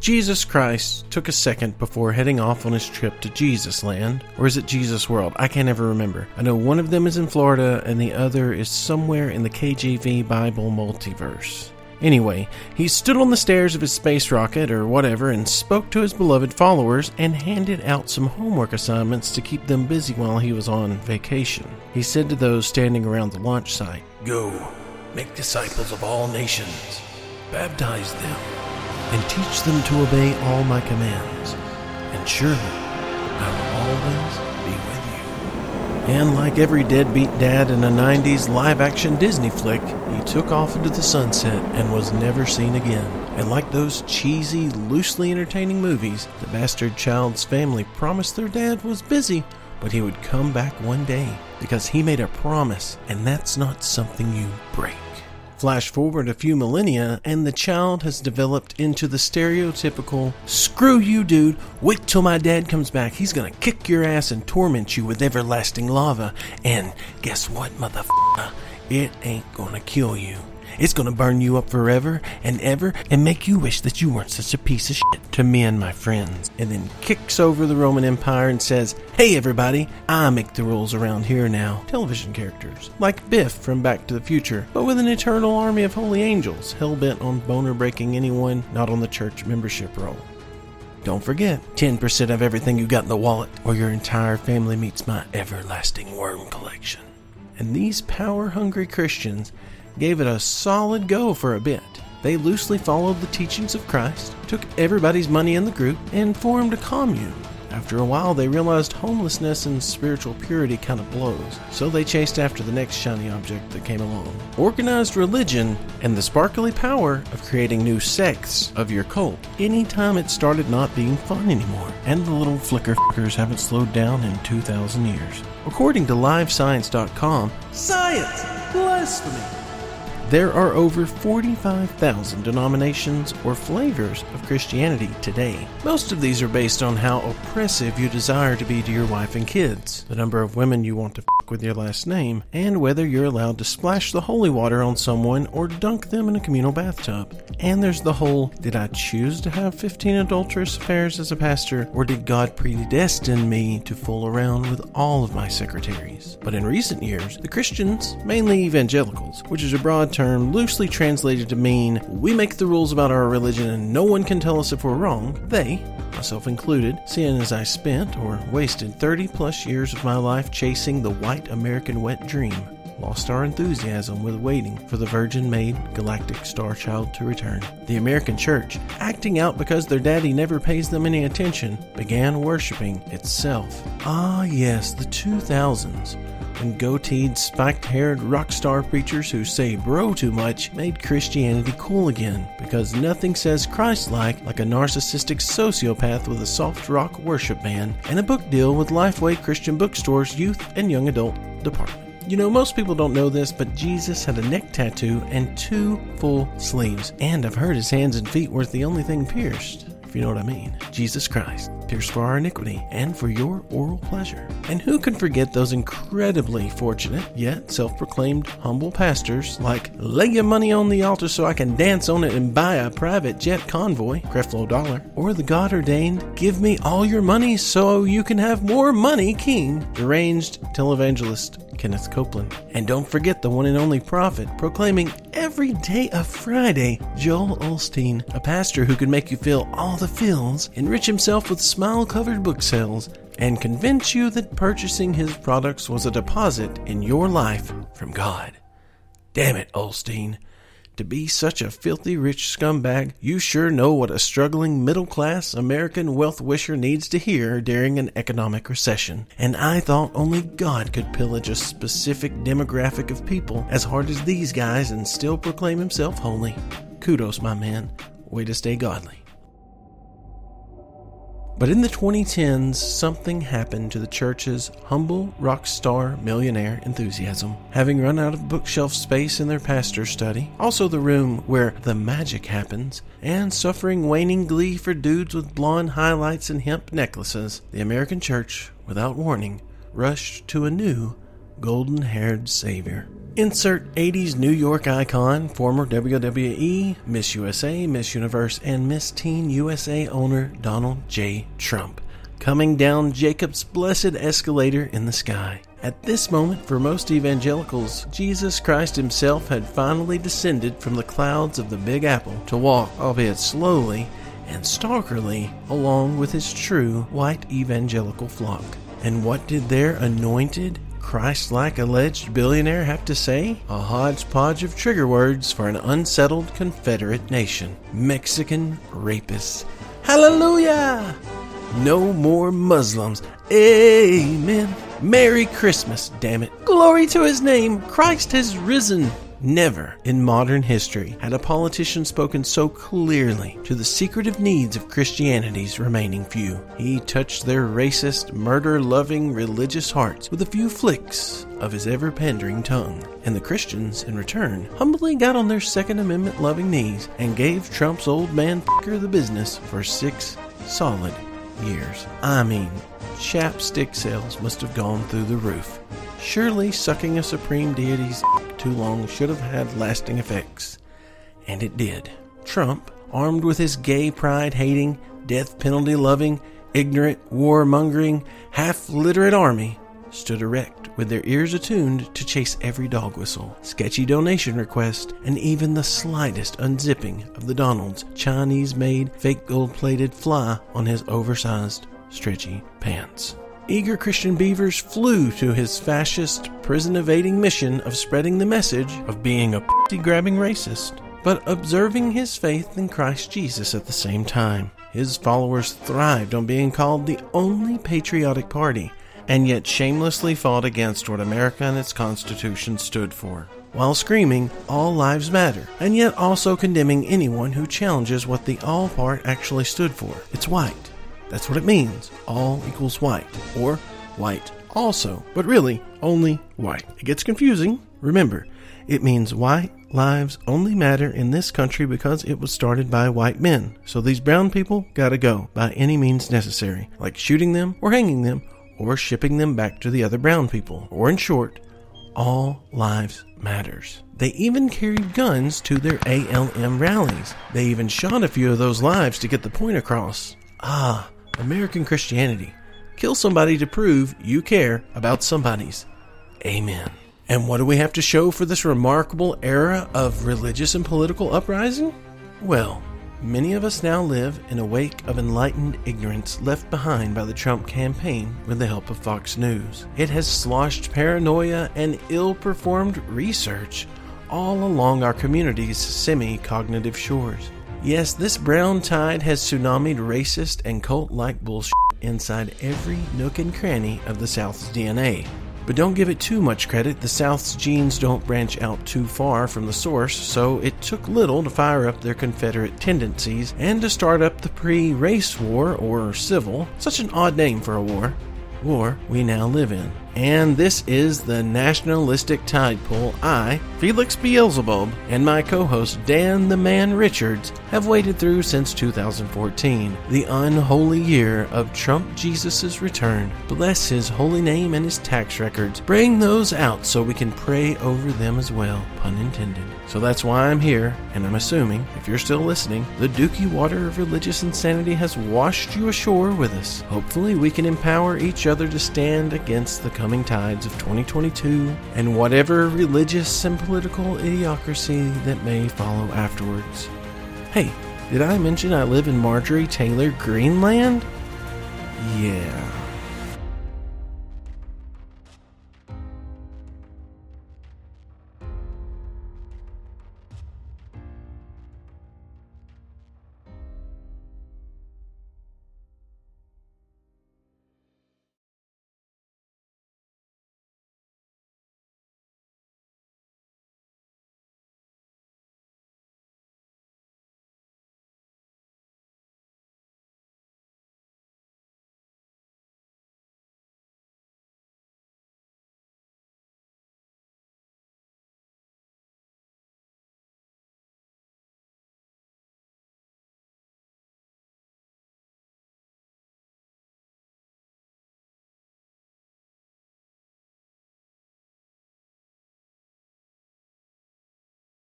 Jesus Christ took a second before heading off on his trip to Jesus Land, or is it Jesus World? I can't ever remember. I know one of them is in Florida and the other is somewhere in the KJV Bible multiverse. Anyway, he stood on the stairs of his space rocket or whatever and spoke to his beloved followers and handed out some homework assignments to keep them busy while he was on vacation. He said to those standing around the launch site, Go, make disciples of all nations, baptize them, and teach them to obey all my commands, and surely I will always be with you. And like every deadbeat dad in a 90s live action Disney flick, he took off into the sunset and was never seen again. And like those cheesy, loosely entertaining movies, the bastard child's family promised their dad was busy, but he would come back one day because he made a promise, and that's not something you break. Flash forward a few millennia, and the child has developed into the stereotypical screw you, dude, wait till my dad comes back. He's gonna kick your ass and torment you with everlasting lava. And guess what, motherfucker? It ain't gonna kill you. It's gonna burn you up forever and ever and make you wish that you weren't such a piece of shit to me and my friends. And then kicks over the Roman Empire and says, Hey everybody, I make the rules around here now. Television characters, like Biff from Back to the Future, but with an eternal army of holy angels, hell bent on boner breaking anyone not on the church membership roll. Don't forget, 10% of everything you got in the wallet, or your entire family meets my everlasting worm collection. And these power hungry Christians gave it a solid go for a bit. They loosely followed the teachings of Christ, took everybody's money in the group, and formed a commune. After a while, they realized homelessness and spiritual purity kind of blows, so they chased after the next shiny object that came along. Organized religion and the sparkly power of creating new sects of your cult anytime it started not being fun anymore. And the little flicker fuckers haven't slowed down in 2,000 years. According to LiveScience.com, science! Blasphemy! There are over 45,000 denominations or flavors of Christianity today. Most of these are based on how oppressive you desire to be to your wife and kids, the number of women you want to with your last name, and whether you're allowed to splash the holy water on someone or dunk them in a communal bathtub. And there's the whole did I choose to have 15 adulterous affairs as a pastor, or did God predestine me to fool around with all of my secretaries? But in recent years, the Christians, mainly evangelicals, which is a broad term loosely translated to mean we make the rules about our religion and no one can tell us if we're wrong, they, myself included, seeing as I spent or wasted 30 plus years of my life chasing the white American wet dream, lost our enthusiasm with waiting for the Virgin Maid galactic star child to return. The American church, acting out because their daddy never pays them any attention, began worshiping itself. Ah, yes, the 2000s and goateed, spiked haired rock star preachers who say bro too much made Christianity cool again because nothing says Christ like like a narcissistic sociopath with a soft rock worship band and a book deal with Lifeway Christian Bookstore's youth and young adult department. You know, most people don't know this, but Jesus had a neck tattoo and two full sleeves. And I've heard his hands and feet weren't the only thing pierced if you know what I mean. Jesus Christ, pierced for our iniquity and for your oral pleasure. And who can forget those incredibly fortunate, yet self proclaimed humble pastors like lay your money on the altar so I can dance on it and buy a private jet convoy, Creflo Dollar, or the God ordained give me all your money so you can have more money king, deranged televangelist Kenneth Copeland. And don't forget the one and only prophet proclaiming every day of Friday, Joel Osteen, a pastor who can make you feel all the feels, enrich himself with smile covered book sales, and convince you that purchasing his products was a deposit in your life from God. Damn it, Osteen. To be such a filthy rich scumbag, you sure know what a struggling middle class American wealth wisher needs to hear during an economic recession. And I thought only God could pillage a specific demographic of people as hard as these guys and still proclaim himself holy. Kudos, my man. Way to stay godly. But in the 2010s, something happened to the church's humble rock star millionaire enthusiasm. Having run out of bookshelf space in their pastor's study, also the room where the magic happens, and suffering waning glee for dudes with blonde highlights and hemp necklaces, the American church, without warning, rushed to a new golden haired savior. Insert 80s New York icon, former WWE, Miss USA, Miss Universe, and Miss Teen USA owner Donald J. Trump, coming down Jacob's blessed escalator in the sky. At this moment, for most evangelicals, Jesus Christ himself had finally descended from the clouds of the Big Apple to walk, albeit slowly and stalkerly, along with his true white evangelical flock. And what did their anointed, Christ like alleged billionaire have to say? A hodgepodge of trigger words for an unsettled Confederate nation Mexican rapists. Hallelujah! No more Muslims. Amen. Merry Christmas, damn it. Glory to his name. Christ has risen. Never in modern history had a politician spoken so clearly to the secretive needs of Christianity's remaining few. He touched their racist, murder loving, religious hearts with a few flicks of his ever pandering tongue. And the Christians, in return, humbly got on their Second Amendment loving knees and gave Trump's old man the business for six solid years. I mean, chapstick sales must have gone through the roof. Surely sucking a supreme deity's too long should have had lasting effects. And it did. Trump, armed with his gay pride hating, death penalty loving, ignorant, war mongering, half literate army, stood erect with their ears attuned to chase every dog whistle, sketchy donation request, and even the slightest unzipping of the Donald's Chinese made fake gold plated fly on his oversized, stretchy pants. Eager Christian beavers flew to his fascist, prison evading mission of spreading the message of being a pussy grabbing racist, but observing his faith in Christ Jesus at the same time. His followers thrived on being called the only patriotic party, and yet shamelessly fought against what America and its Constitution stood for while screaming, All Lives Matter, and yet also condemning anyone who challenges what the All part actually stood for. It's white. That's what it means. All equals white, or white also, but really only white. It gets confusing. Remember, it means white lives only matter in this country because it was started by white men. So these brown people gotta go by any means necessary, like shooting them or hanging them or shipping them back to the other brown people. Or in short, all lives matters. They even carried guns to their ALM rallies. They even shot a few of those lives to get the point across. Ah, American Christianity. Kill somebody to prove you care about somebody's. Amen. And what do we have to show for this remarkable era of religious and political uprising? Well, many of us now live in a wake of enlightened ignorance left behind by the Trump campaign with the help of Fox News. It has sloshed paranoia and ill performed research all along our community's semi cognitive shores. Yes, this brown tide has tsunamied racist and cult like bullshit inside every nook and cranny of the South's DNA. But don't give it too much credit, the South's genes don't branch out too far from the source, so it took little to fire up their Confederate tendencies and to start up the pre race war, or civil, such an odd name for a war, war we now live in and this is the nationalistic tide pool I, Felix Beelzebub, and my co host Dan the Man Richards have waded through since 2014, the unholy year of Trump Jesus' return. Bless his holy name and his tax records. Bring those out so we can pray over them as well, pun intended. So that's why I'm here, and I'm assuming, if you're still listening, the dooky water of religious insanity has washed you ashore with us. Hopefully, we can empower each other to stand against the coming tides of 2022 and whatever religious and political idiocracy that may follow afterwards. Hey, did I mention I live in Marjorie Taylor Greenland? Yeah.